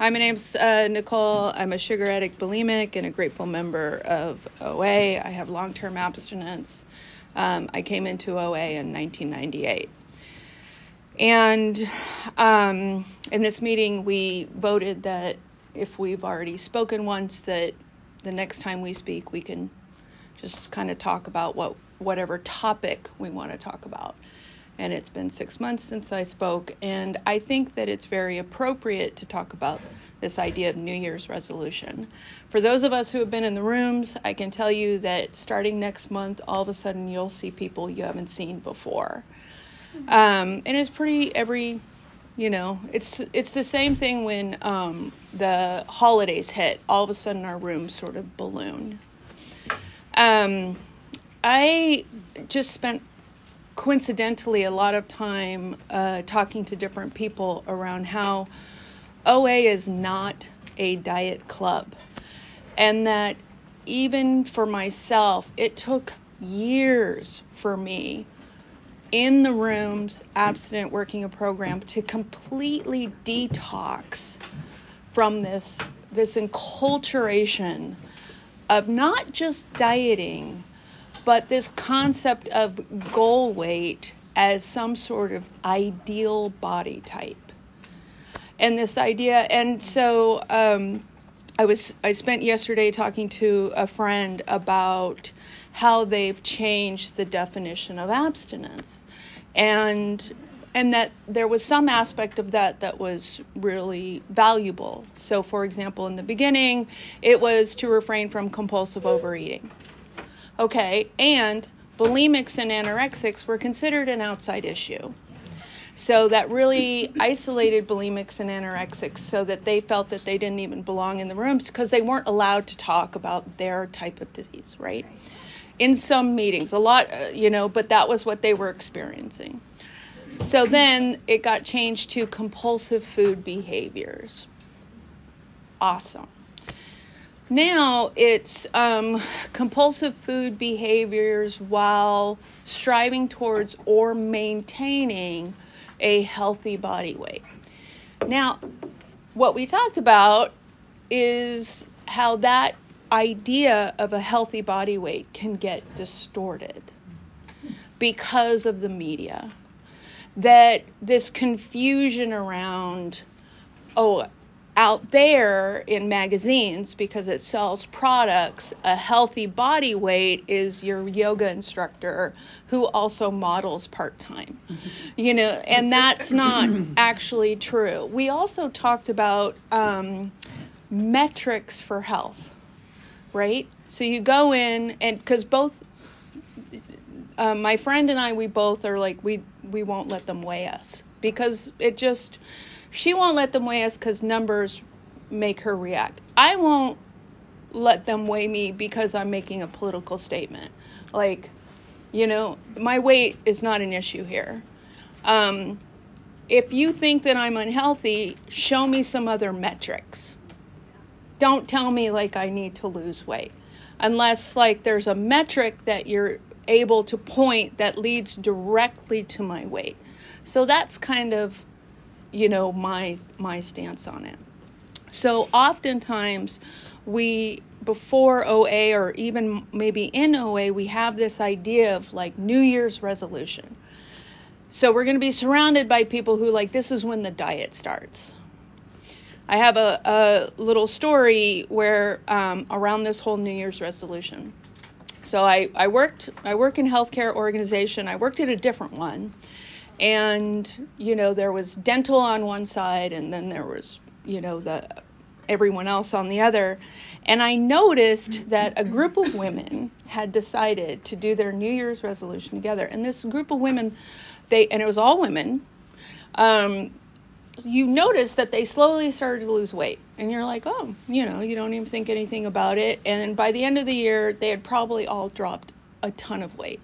Hi, my name's uh, Nicole. I'm a sugar addict bulimic and a grateful member of OA. I have long term abstinence. Um, I came into OA in 1998. And um, in this meeting, we voted that if we've already spoken once, that the next time we speak, we can just kind of talk about what whatever topic we want to talk about and it's been six months since I spoke. And I think that it's very appropriate to talk about this idea of New Year's resolution. For those of us who have been in the rooms, I can tell you that starting next month, all of a sudden you'll see people you haven't seen before. Um, and it's pretty every, you know, it's it's the same thing when um, the holidays hit. All of a sudden our rooms sort of balloon. Um, I just spent coincidentally a lot of time uh, talking to different people around how OA is not a diet club. And that even for myself, it took years for me in the rooms, abstinent working a program, to completely detox from this this enculturation of not just dieting, but this concept of goal weight as some sort of ideal body type. And this idea, and so um, I was, I spent yesterday talking to a friend about how they've changed the definition of abstinence, and and that there was some aspect of that that was really valuable. So, for example, in the beginning, it was to refrain from compulsive overeating. Okay, and bulimics and anorexics were considered an outside issue. So that really isolated bulimics and anorexics so that they felt that they didn't even belong in the rooms because they weren't allowed to talk about their type of disease, right? In some meetings, a lot, uh, you know, but that was what they were experiencing. So then it got changed to compulsive food behaviors. Awesome. Now it's um, compulsive food behaviors while striving towards or maintaining a healthy body weight. Now, what we talked about is how that idea of a healthy body weight can get distorted because of the media. That this confusion around, oh, out there in magazines because it sells products, a healthy body weight is your yoga instructor who also models part time. You know, and that's not actually true. We also talked about um, metrics for health, right? So you go in and because both uh, my friend and I, we both are like we we won't let them weigh us because it just she won't let them weigh us because numbers make her react. I won't let them weigh me because I'm making a political statement. Like, you know, my weight is not an issue here. Um, if you think that I'm unhealthy, show me some other metrics. Don't tell me like I need to lose weight. Unless like there's a metric that you're able to point that leads directly to my weight. So that's kind of you know my my stance on it. So oftentimes we before OA or even maybe in OA we have this idea of like New Year's resolution. So we're going to be surrounded by people who like this is when the diet starts. I have a, a little story where um, around this whole New Year's resolution. So I, I worked I work in healthcare organization. I worked at a different one and you know there was dental on one side and then there was you know the everyone else on the other. And i noticed that a group of women had decided to do their new year's resolution together. And this group of women they and it was all women um, you notice that they slowly started to lose weight. And you're like oh you know you don't even think anything about it. And by the end of the year they had probably all dropped a ton of weight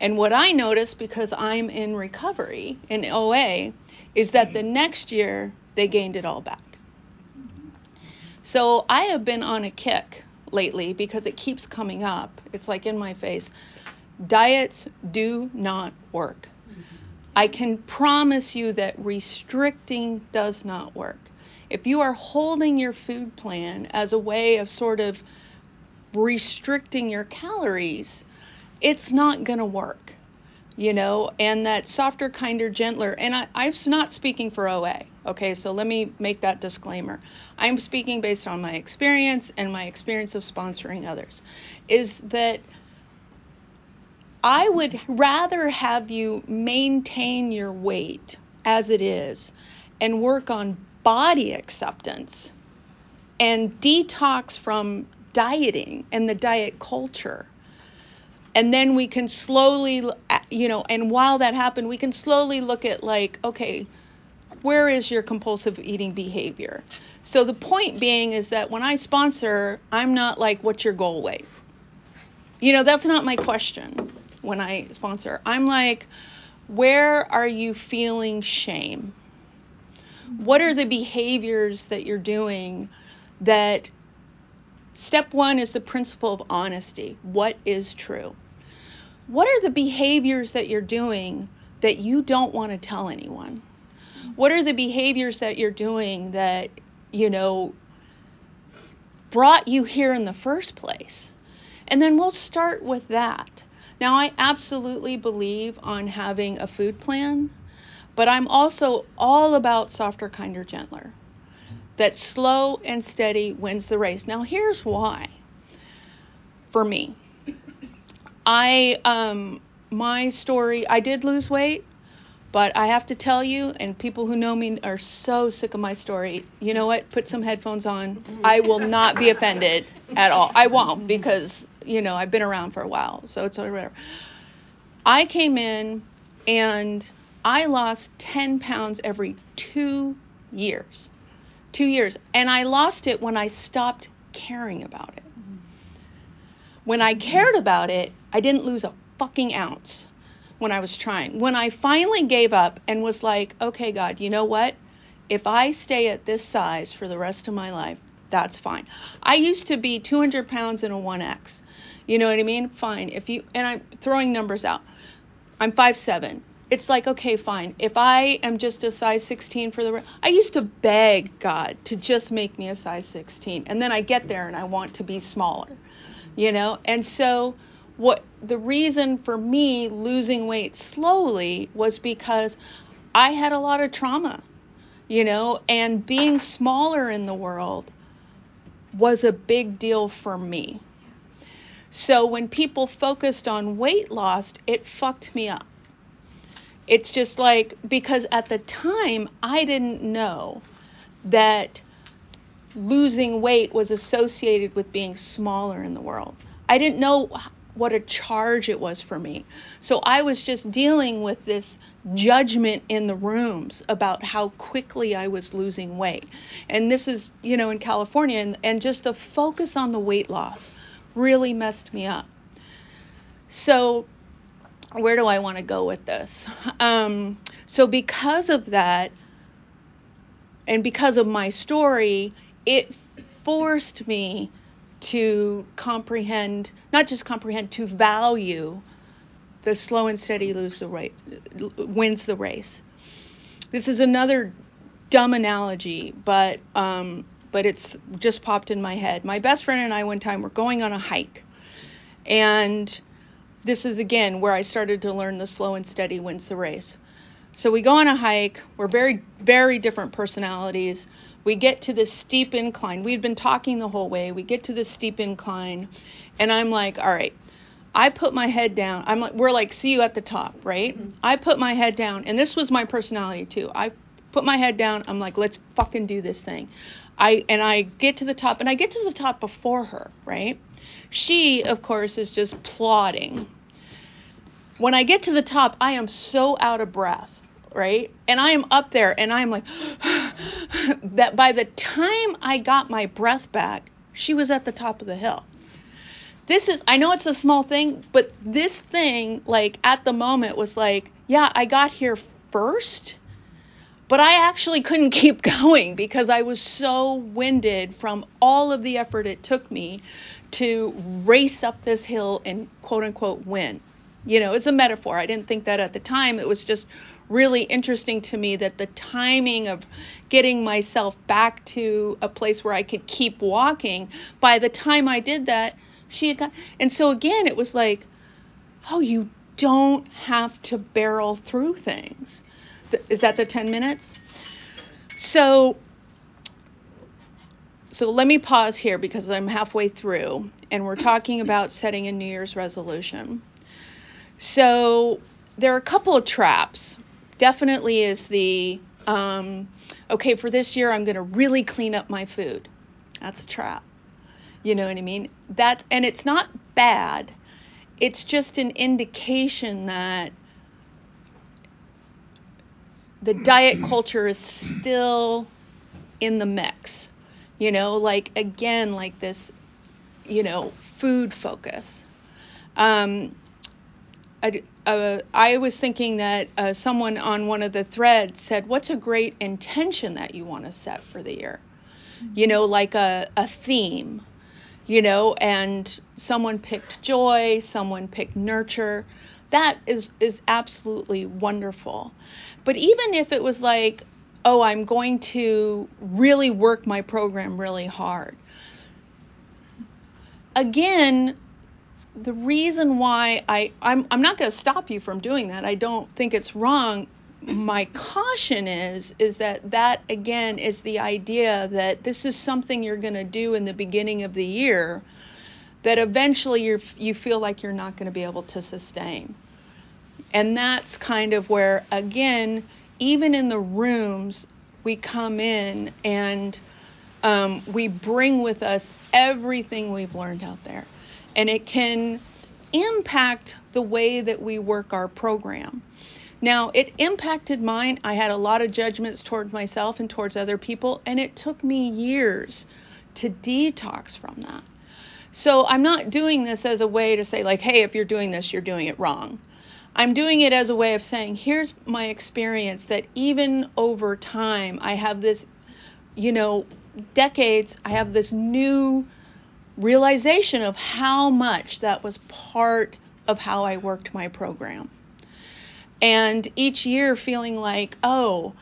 and what I noticed because I'm in recovery in OA is that the next year they gained it all back. So I have been on a kick lately because it keeps coming up. It's like in my face. Diets do not work. I can promise you that restricting does not work. if you are holding your food plan as a way of sort of restricting your calories, it's not going to work, you know, and that softer, kinder, gentler. And I, I'm not speaking for OA, okay, so let me make that disclaimer. I'm speaking based on my experience and my experience of sponsoring others, is that I would rather have you maintain your weight as it is and work on body acceptance and detox from dieting and the diet culture. And then we can slowly, uh, you know, and while that happened, we can slowly look at like, okay, where is your compulsive eating behavior? So the point being is that when I sponsor, I'm not like, what's your goal weight? You know, that's not my question when I sponsor. I'm like, where are you feeling shame? What are the behaviors that you're doing that step one is the principle of honesty. What is true? What are the behaviors that you're doing that you don't want to tell anyone? What are the behaviors that you're doing that, you know, brought you here in the first place? And then we'll start with that. Now, I absolutely believe on having a food plan, but I'm also all about softer, kinder, gentler. That slow and steady wins the race. Now, here's why. For me, I um my story, I did lose weight, but I have to tell you, and people who know me are so sick of my story. You know what? Put some headphones on. I will not be offended at all. I won't because you know I've been around for a while, so it's whatever. I came in and I lost 10 pounds every two years. Two years. And I lost it when I stopped caring about it. When I cared about it, I didn't lose a fucking ounce when I was trying. When I finally gave up and was like, okay, God, you know what? If I stay at this size for the rest of my life, that's fine. I used to be 200 pounds in a 1X. You know what I mean? Fine. If you and I'm throwing numbers out. I'm 5'7. It's like, okay, fine. If I am just a size 16 for the I used to beg God to just make me a size 16. And then I get there and I want to be smaller. You know? And so what the reason for me losing weight slowly was because I had a lot of trauma, you know, and being smaller in the world was a big deal for me. So when people focused on weight loss, it fucked me up. It's just like, because at the time, I didn't know that losing weight was associated with being smaller in the world. I didn't know what a charge it was for me. So I was just dealing with this judgment in the rooms about how quickly I was losing weight. And this is, you know, in California, and, and just the focus on the weight loss really messed me up. So, where do I want to go with this? Um, so, because of that, and because of my story, it forced me to comprehend, not just comprehend, to value the slow and steady lose the race, wins the race. This is another dumb analogy, but um, but it's just popped in my head. My best friend and I one time were going on a hike, and this is again where I started to learn the slow and steady wins the race. So we go on a hike. We're very very different personalities. We get to this steep incline. We'd been talking the whole way. We get to this steep incline, and I'm like, all right. I put my head down. I'm like, we're like, see you at the top, right? Mm-hmm. I put my head down, and this was my personality too. I put my head down. I'm like, let's fucking do this thing. I and I get to the top, and I get to the top before her, right? She, of course, is just plodding. When I get to the top, I am so out of breath, right? And I am up there, and I'm like, that by the time I got my breath back, she was at the top of the hill. This is, I know it's a small thing, but this thing, like at the moment, was like, yeah, I got here first but I actually couldn't keep going because I was so winded from all of the effort it took me to race up this hill and quote unquote win. You know, it's a metaphor. I didn't think that at the time. It was just really interesting to me that the timing of getting myself back to a place where I could keep walking, by the time I did that, she had got. And so again, it was like, oh, you don't have to barrel through things. Is that the 10 minutes? So so let me pause here because I'm halfway through and we're talking about setting a New Year's resolution. So there are a couple of traps. Definitely is the um, okay for this year I'm going to really clean up my food. That's a trap. You know what I mean? That and it's not bad. It's just an indication that the diet culture is still in the mix. You know, like again, like this, you know, food focus. Um, I, uh, I was thinking that uh, someone on one of the threads said, What's a great intention that you want to set for the year? Mm-hmm. You know, like a, a theme, you know, and someone picked joy, someone picked nurture. That is, is absolutely wonderful. But even if it was like, oh, I'm going to really work my program really hard. Again, the reason why I I'm I'm not going to stop you from doing that. I don't think it's wrong. My caution is is that that again is the idea that this is something you're going to do in the beginning of the year that eventually you you feel like you're not going to be able to sustain. And that's kind of where again even in the rooms, we come in and um, we bring with us everything we've learned out there. And it can impact the way that we work our program. Now, it impacted mine. I had a lot of judgments towards myself and towards other people, and it took me years to detox from that. So, I'm not doing this as a way to say, like, hey, if you're doing this, you're doing it wrong. I'm doing it as a way of saying, here's my experience that even over time, I have this, you know, decades, I have this new realization of how much that was part of how I worked my program. And each year feeling like, oh,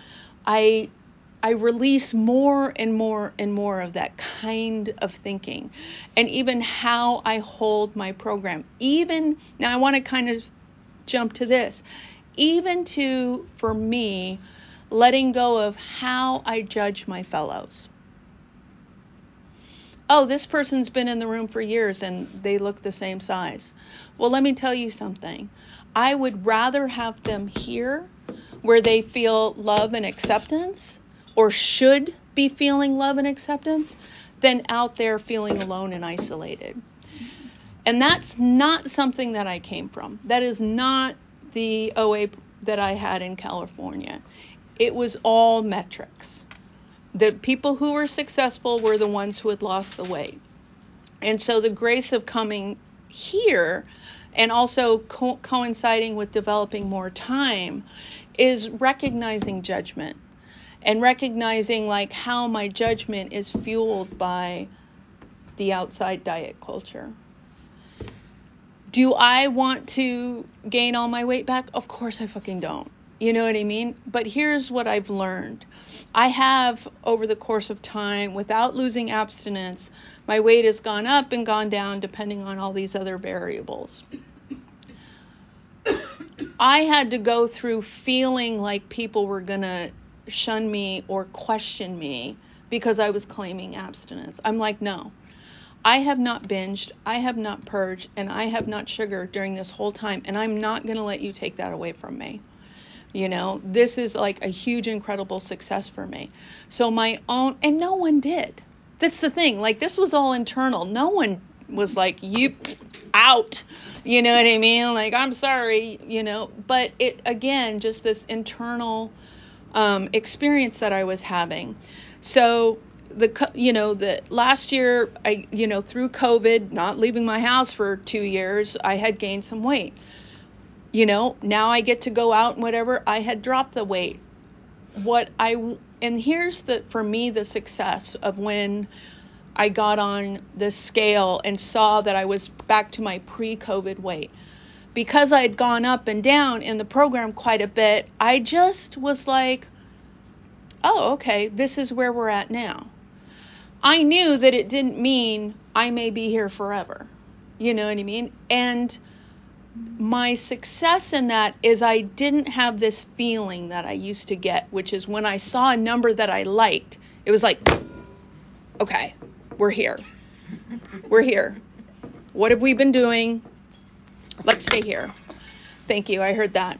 I I release more and more and more of that kind of thinking. And even how I hold my program. Even now I want to kind of jump to this. Even to, for me, letting go of how I judge my fellows. Oh, this person's been in the room for years and they look the same size. Well, let me tell you something. I would rather have them here where they feel love and acceptance or should be feeling love and acceptance than out there feeling alone and isolated. And that's not something that I came from. That is not the OA that I had in California. It was all metrics. The people who were successful were the ones who had lost the weight. And so the grace of coming here and also co- coinciding with developing more time is recognizing judgment and recognizing like how my judgment is fueled by the outside diet culture. Do I want to gain all my weight back? Of course I fucking don't. You know what I mean? But here's what I've learned. I have, over the course of time, without losing abstinence, my weight has gone up and gone down depending on all these other variables. I had to go through feeling like people were going to shun me or question me because I was claiming abstinence. I'm like, no, I have not binged, I have not purged, and I have not sugared during this whole time, and I'm not going to let you take that away from me. You know, this is like a huge, incredible success for me. So, my own, and no one did. That's the thing. Like, this was all internal. No one was like, you out. You know what I mean? Like, I'm sorry, you know, but it, again, just this internal um, experience that I was having. So, the you know the last year I you know through COVID not leaving my house for 2 years I had gained some weight. You know, now I get to go out and whatever, I had dropped the weight. What I and here's the for me the success of when I got on the scale and saw that I was back to my pre-COVID weight because I'd gone up and down in the program quite a bit, I just was like, oh, okay, this is where we're at now. I knew that it didn't mean I may be here forever. You know what I mean? And my success in that is I didn't have this feeling that I used to get, which is when I saw a number that I liked, it was like, okay, we're here. We're here. What have we been doing? Let's stay here. Thank you. I heard that.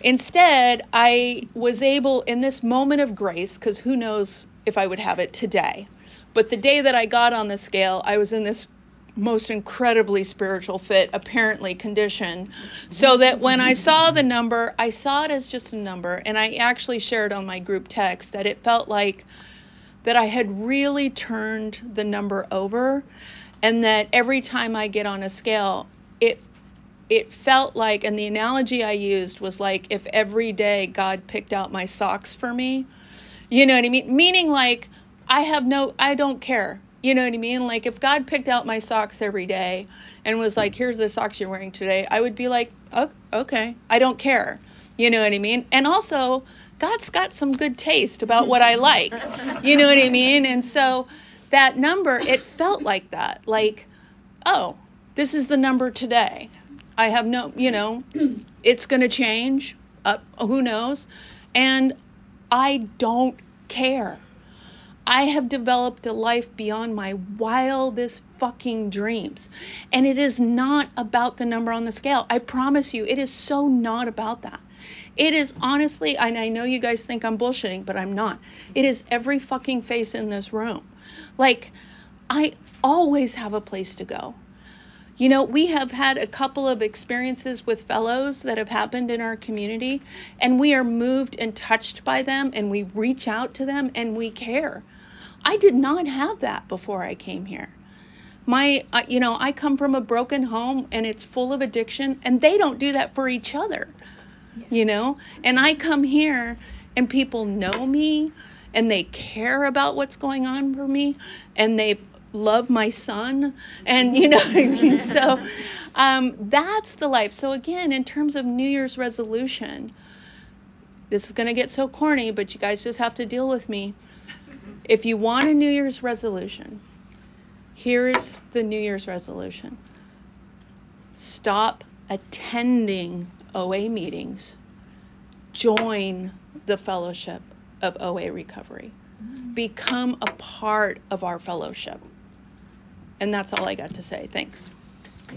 Instead, I was able, in this moment of grace, because who knows if I would have it today, but the day that I got on the scale, I was in this most incredibly spiritual fit, apparently condition, so that when I saw the number, I saw it as just a number. And I actually shared on my group text that it felt like that I had really turned the number over and that every time I get on a scale, it it felt like, and the analogy I used was like if every day God picked out my socks for me. You know what I mean? Meaning like I have no, I don't care. You know what I mean? Like if God picked out my socks every day and was like, here's the socks you're wearing today, I would be like, okay, I don't care. You know what I mean? And also, God's got some good taste about what I like. You know what I mean? And so that number, it felt like that. Like, oh, this is the number today. I have no, you know, it's going to change. Uh, who knows? And I don't care. I have developed a life beyond my wildest fucking dreams. And it is not about the number on the scale. I promise you, it is so not about that. It is honestly, and I know you guys think I'm bullshitting, but I'm not. It is every fucking face in this room. Like, I always have a place to go. You know, we have had a couple of experiences with fellows that have happened in our community, and we are moved and touched by them, and we reach out to them and we care. I did not have that before I came here. My, uh, you know, I come from a broken home and it's full of addiction, and they don't do that for each other, yeah. you know? And I come here and people know me and they care about what's going on for me and they've love my son and you know what I mean? so um, that's the life. So again in terms of new year's resolution this is going to get so corny but you guys just have to deal with me. If you want a new year's resolution here's the new year's resolution. Stop attending oa meetings. Join the fellowship of oa recovery. Become a part of our fellowship and that's all I got to say. Thanks.